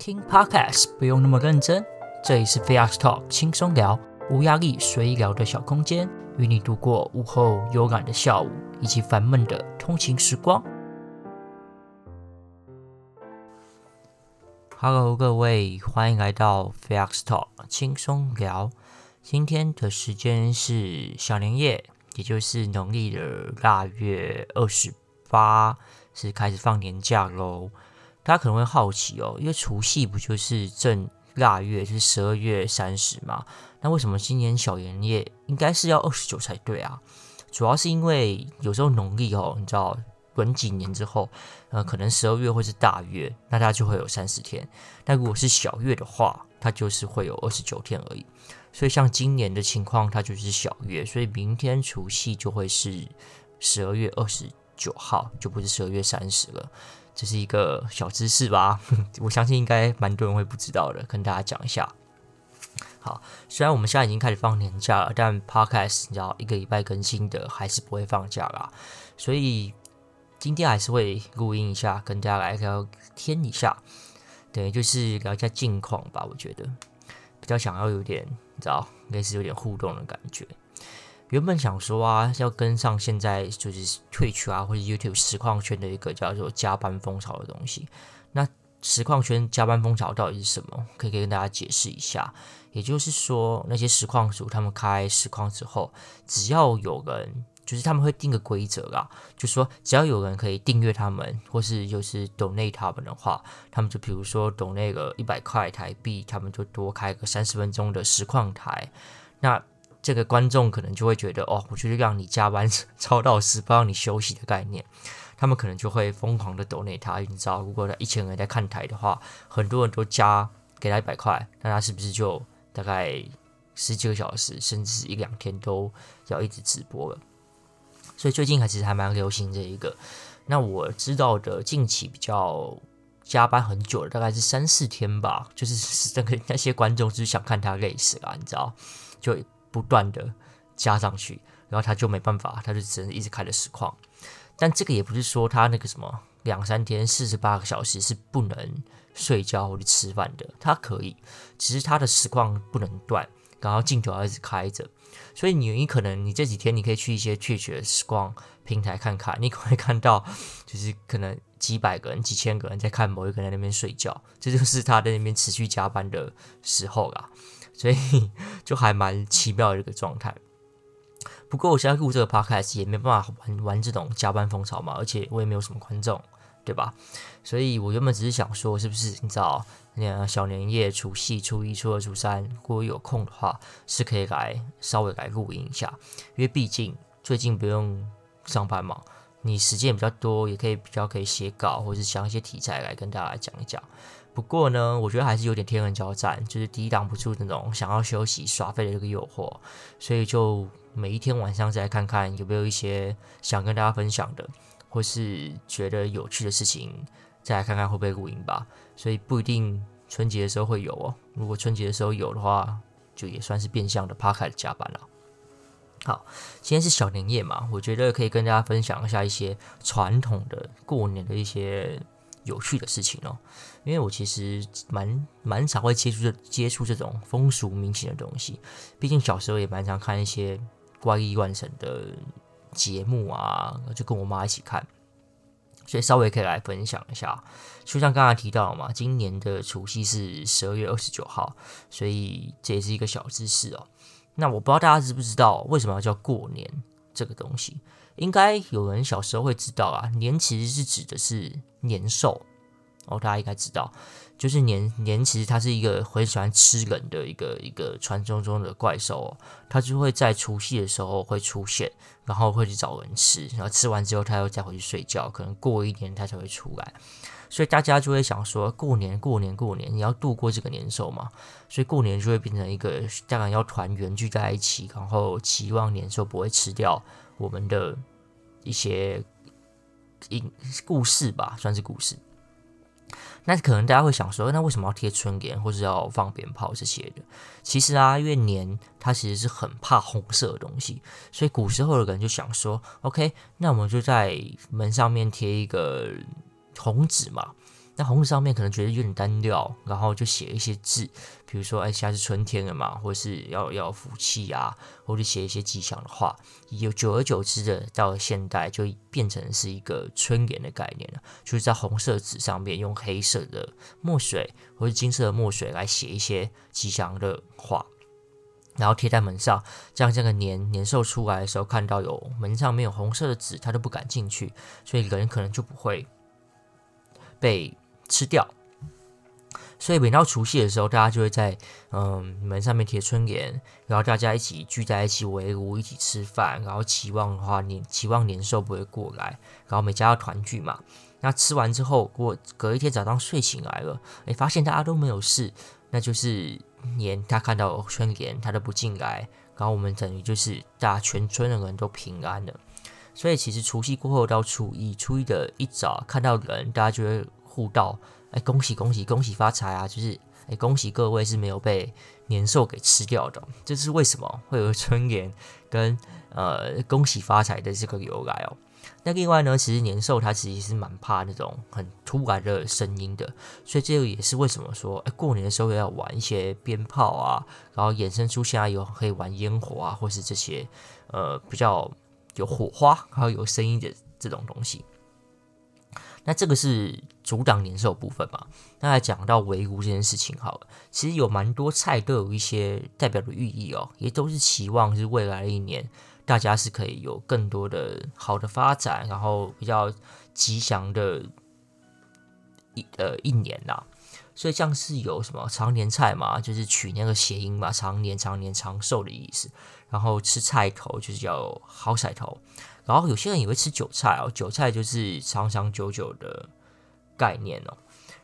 听 Podcast 不用那么认真，这里是 Fax Talk 轻松聊，无压力随意聊的小空间，与你度过午后悠然的下午以及烦闷的通勤时光。Hello，各位，欢迎来到 Fax Talk 轻松聊。今天的时间是小年夜，也就是农历的腊月二十八，是开始放年假喽。大家可能会好奇哦，因为除夕不就是正腊月，就是十二月三十嘛？那为什么今年小年夜应该是要二十九才对啊？主要是因为有时候农历哦，你知道，滚几年之后，呃，可能十二月会是大月，那它就会有三十天；那如果是小月的话，它就是会有二十九天而已。所以像今年的情况，它就是小月，所以明天除夕就会是十二月二十九号，就不是十二月三十了。这是一个小知识吧，我相信应该蛮多人会不知道的，跟大家讲一下。好，虽然我们现在已经开始放年假了，但 Podcast 你知道一个礼拜更新的还是不会放假啦，所以今天还是会录音一下，跟大家来聊天一下，等于就是聊一下近况吧。我觉得比较想要有点你知道类似有点互动的感觉。原本想说啊，要跟上现在就是 Twitch 啊或者 YouTube 实况圈的一个叫做加班风潮的东西。那实况圈加班风潮到底是什么？可以跟大家解释一下。也就是说，那些实况主他们开实况之后，只要有人，就是他们会定个规则啦，就说只要有人可以订阅他们，或是就是 donate 他们的话，他们就比如说 donate 个一百块台币，他们就多开个三十分钟的实况台。那这个观众可能就会觉得，哦，我就是让你加班 超到死，不让你休息的概念。他们可能就会疯狂的 donate 他，你知道，如果他一千个人在看台的话，很多人都加给他一百块，那他是不是就大概十几个小时，甚至一两天都要一直直播了？所以最近还其实还蛮流行这一个。那我知道的近期比较加班很久的，大概是三四天吧，就是 那个那些观众就是想看他累死了，你知道，就。不断的加上去，然后他就没办法，他就只能一直开着实况。但这个也不是说他那个什么两三天四十八个小时是不能睡觉或者吃饭的，他可以，只是他的实况不能断，然后镜头要一直开着。所以你你可能你这几天你可以去一些确切的实况平台看看，你可能会看到就是可能几百个人、几千个人在看某一个人在那边睡觉，这就是他在那边持续加班的时候啦。所以 就还蛮奇妙的一个状态。不过我现在录这个 podcast 也没办法玩玩这种加班风潮嘛，而且我也没有什么观众，对吧？所以我原本只是想说，是不是你知道，那小年夜、除夕、初一、初二、初三，如果有空的话，是可以来稍微来录音一下，因为毕竟最近不用上班嘛，你时间也比较多，也可以比较可以写稿，或者是想一些题材来跟大家来讲一讲。不过呢，我觉得还是有点天人交战，就是抵挡不住那种想要休息耍废的这个诱惑，所以就每一天晚上再来看看有没有一些想跟大家分享的，或是觉得有趣的事情，再来看看会不会录音吧。所以不一定春节的时候会有哦，如果春节的时候有的话，就也算是变相的 Podcast 加班了。好，今天是小年夜嘛，我觉得可以跟大家分享一下一些传统的过年的一些。有趣的事情哦，因为我其实蛮蛮常会接触这接触这种风俗民情的东西，毕竟小时候也蛮常看一些怪异乱神的节目啊，就跟我妈一起看，所以稍微可以来分享一下。就像刚才提到嘛，今年的除夕是十二月二十九号，所以这也是一个小知识哦。那我不知道大家知不知道为什么要叫过年这个东西？应该有人小时候会知道啊，年其实是指的是年兽哦，大家应该知道，就是年年其实它是一个很喜欢吃人的一个一个传说中的怪兽哦，它就会在除夕的时候会出现，然后会去找人吃，然后吃完之后它又再回去睡觉，可能过一年它才会出来，所以大家就会想说，过年过年过年，你要度过这个年兽嘛，所以过年就会变成一个当然要团圆聚在一起，然后期望年兽不会吃掉我们的。一些故故事吧，算是故事。那可能大家会想说，那为什么要贴春联，或是要放鞭炮这些的？其实啊，因为年它其实是很怕红色的东西，所以古时候的人就想说，OK，那我们就在门上面贴一个红纸嘛。那红纸上面可能觉得有点单调，然后就写一些字，比如说，哎，现在是春天了嘛，或是要要福气啊，或者写一些吉祥的话。有久而久之的，到现代就变成是一个春联的概念了，就是在红色纸上面用黑色的墨水或者金色的墨水来写一些吉祥的话，然后贴在门上，这样这个年年兽出来的时候，看到有门上没有红色的纸，他都不敢进去，所以人可能就不会被。吃掉，所以每到除夕的时候，大家就会在嗯门上面贴春联，然后大家一起聚在一起围炉一起吃饭，然后期望的话年期望年兽不会过来，然后每家要团聚嘛。那吃完之后，过隔一天早上睡醒来了，哎，发现大家都没有事，那就是年他看到春联他都不进来，然后我们等于就是大家全村的人都平安了。所以其实除夕过后到初一，初一的一早看到人，大家就会。互道，哎，恭喜恭喜恭喜发财啊！就是，哎，恭喜各位是没有被年兽给吃掉的。这是为什么会有春联跟呃恭喜发财的这个由来哦？那另外呢，其实年兽它其实是蛮怕那种很突然的声音的，所以这个也是为什么说，哎，过年的时候要玩一些鞭炮啊，然后衍生出现在有可以玩烟火啊，或是这些呃比较有火花还有有声音的这种东西。那这个是阻挡年兽部分嘛？那来讲到围炉这件事情好了，其实有蛮多菜都有一些代表的寓意哦，也都是期望是未来一年大家是可以有更多的好的发展，然后比较吉祥的一呃一年呐。所以像是有什么长年菜嘛，就是取那个谐音嘛，长年长年长寿的意思。然后吃菜头就是叫好彩头。然后有些人也会吃韭菜哦，韭菜就是长长久久的概念哦。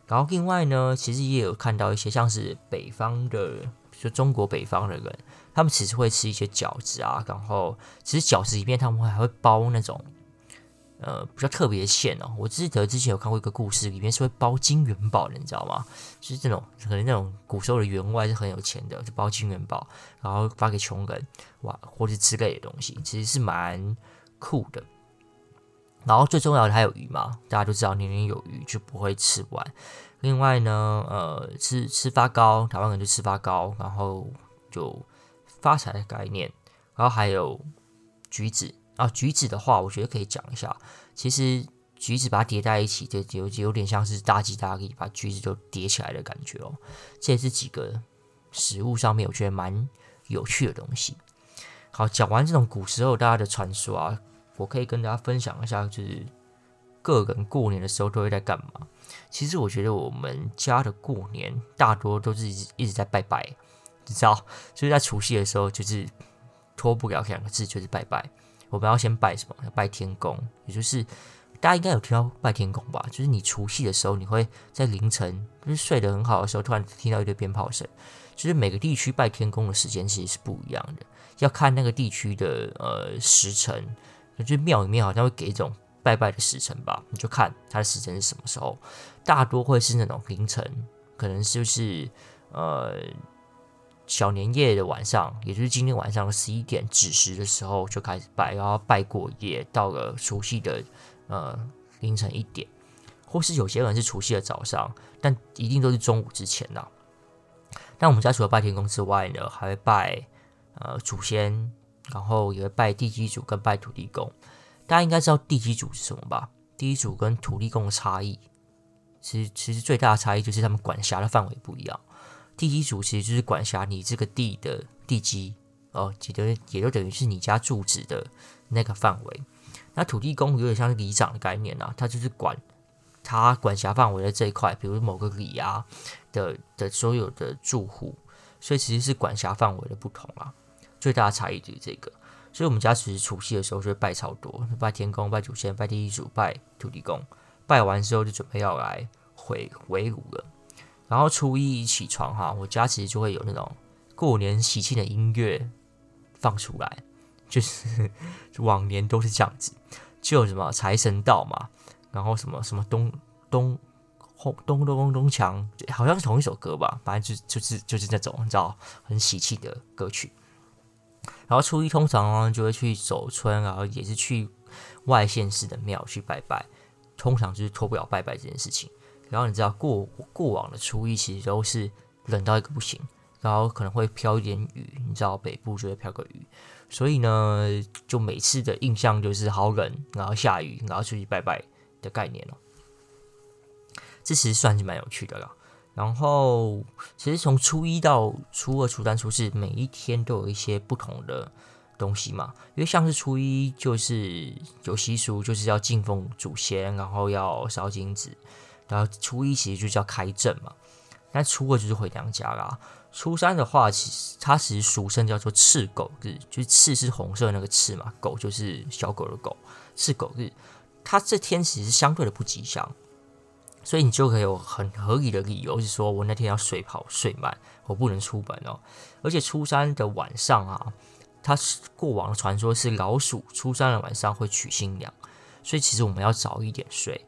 然后另外呢，其实也有看到一些像是北方的，就中国北方的人，他们其实会吃一些饺子啊。然后其实饺子里面他们会还会包那种呃比较特别的馅哦。我记得之前有看过一个故事，里面是会包金元宝的，你知道吗？就是这种可能那种古时候的员外是很有钱的，就包金元宝，然后发给穷人哇，或是之类的东西，其实是蛮。酷的，然后最重要的还有鱼嘛，大家都知道年年有余就不会吃完。另外呢，呃，吃吃发糕，台湾人就吃发糕，然后就发财的概念。然后还有橘子啊，橘子的话，我觉得可以讲一下。其实橘子把它叠在一起，就有有点像是大吉大利，把橘子就叠起来的感觉哦。这也是几个食物上面我觉得蛮有趣的东西。好，讲完这种古时候大家的传说啊，我可以跟大家分享一下，就是个人过年的时候都会在干嘛。其实我觉得我们家的过年大多都是一直在拜拜，你知道，所以在除夕的时候就是脱不了两个字，就是拜拜。我们要先拜什么？要拜天公，也就是大家应该有听到拜天公吧？就是你除夕的时候，你会在凌晨就是睡得很好的时候，突然听到一堆鞭炮声。就是每个地区拜天公的时间其实是不一样的。要看那个地区的呃时辰，就庙里面好像会给一种拜拜的时辰吧，你就看它的时辰是什么时候，大多会是那种凌晨，可能就是呃小年夜的晚上，也就是今天晚上十一点子时的时候就开始拜，然后拜过夜，到了除夕的呃凌晨一点，或是有些人是除夕的早上，但一定都是中午之前呐。但我们家除了拜天公之外呢，还会拜。呃，祖先，然后也会拜地基主跟拜土地公。大家应该知道地基主是什么吧？地基主跟土地公的差异，其实其实最大的差异就是他们管辖的范围不一样。地基主其实就是管辖你这个地的地基哦，记得也就等于是你家住址的那个范围。那土地公有点像是里长的概念啊，他就是管他管辖范围的这一块，比如某个里啊的的所有的住户，所以其实是管辖范围的不同啊。最大的差异就是这个，所以我们家其实除夕的时候就会拜超多，拜天公、拜祖先、拜地主、拜土地公。拜完之后就准备要来回回炉了。然后初一一起床哈，我家其实就会有那种过年喜庆的音乐放出来，就是往年都是这样子，就什么财神到嘛，然后什么什么咚咚轰咚咚咚咚锵，好像是同一首歌吧，反正就就是就是那种你知道很喜庆的歌曲。然后初一通常呢就会去走村，然后也是去外县市的庙去拜拜，通常就是脱不了拜拜这件事情。然后你知道过过往的初一其实都是冷到一个不行，然后可能会飘一点雨，你知道北部就会飘个雨，所以呢，就每次的印象就是好冷，然后下雨，然后出去拜拜的概念哦。这其实算是蛮有趣的啦。然后其实从初一到初二、初三、初四，每一天都有一些不同的东西嘛。因为像是初一就是有习俗，就是要敬奉祖先，然后要烧金纸。然后初一其实就叫开正嘛，那初二就是回娘家啦。初三的话，其实它其实俗称叫做赤狗日，就是赤是红色那个赤嘛，狗就是小狗的狗，赤狗日。它这天其实相对的不吉祥，所以你就可以有很合理的理由是说我那天要睡跑睡满，我不能出门哦。而且初三的晚上啊，它是过往的传说是老鼠初三的晚上会娶新娘，所以其实我们要早一点睡。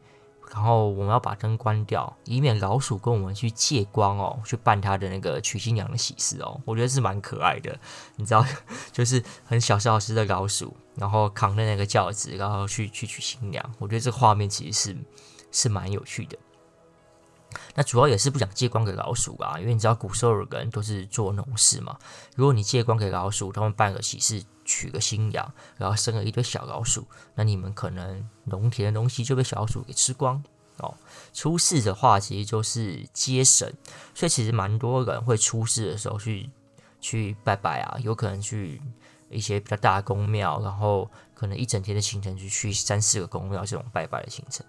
然后我们要把灯关掉，以免老鼠跟我们去借光哦，去办他的那个娶新娘的喜事哦。我觉得是蛮可爱的，你知道，就是很小小只的老鼠，然后扛着那个轿子，然后去去娶新娘。我觉得这个画面其实是是蛮有趣的。那主要也是不想借光给老鼠啊，因为你知道古时候的人都是做农事嘛。如果你借光给老鼠，他们办个喜事，娶个新娘，然后生了一堆小老鼠，那你们可能农田的东西就被小老鼠给吃光哦。出事的话，其实就是接神，所以其实蛮多人会出事的时候去去拜拜啊，有可能去一些比较大的宫庙，然后可能一整天的行程就去三四个宫庙这种拜拜的行程。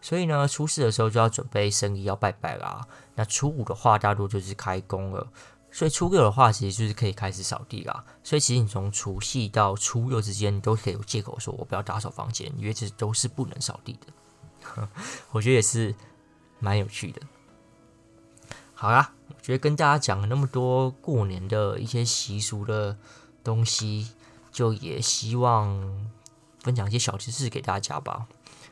所以呢，初四的时候就要准备生意要拜拜啦。那初五的话，大多就是开工了。所以初六的话，其实就是可以开始扫地啦。所以其实你从除夕到初六之间，你都可以有借口说我不要打扫房间，因为这都是不能扫地的。我觉得也是蛮有趣的。好啦，我觉得跟大家讲了那么多过年的一些习俗的东西，就也希望分享一些小知识给大家吧。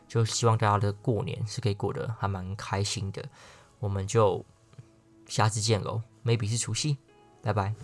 就希望大家的过年是可以过得还蛮开心的，我们就下次见喽，maybe 是除夕，拜拜。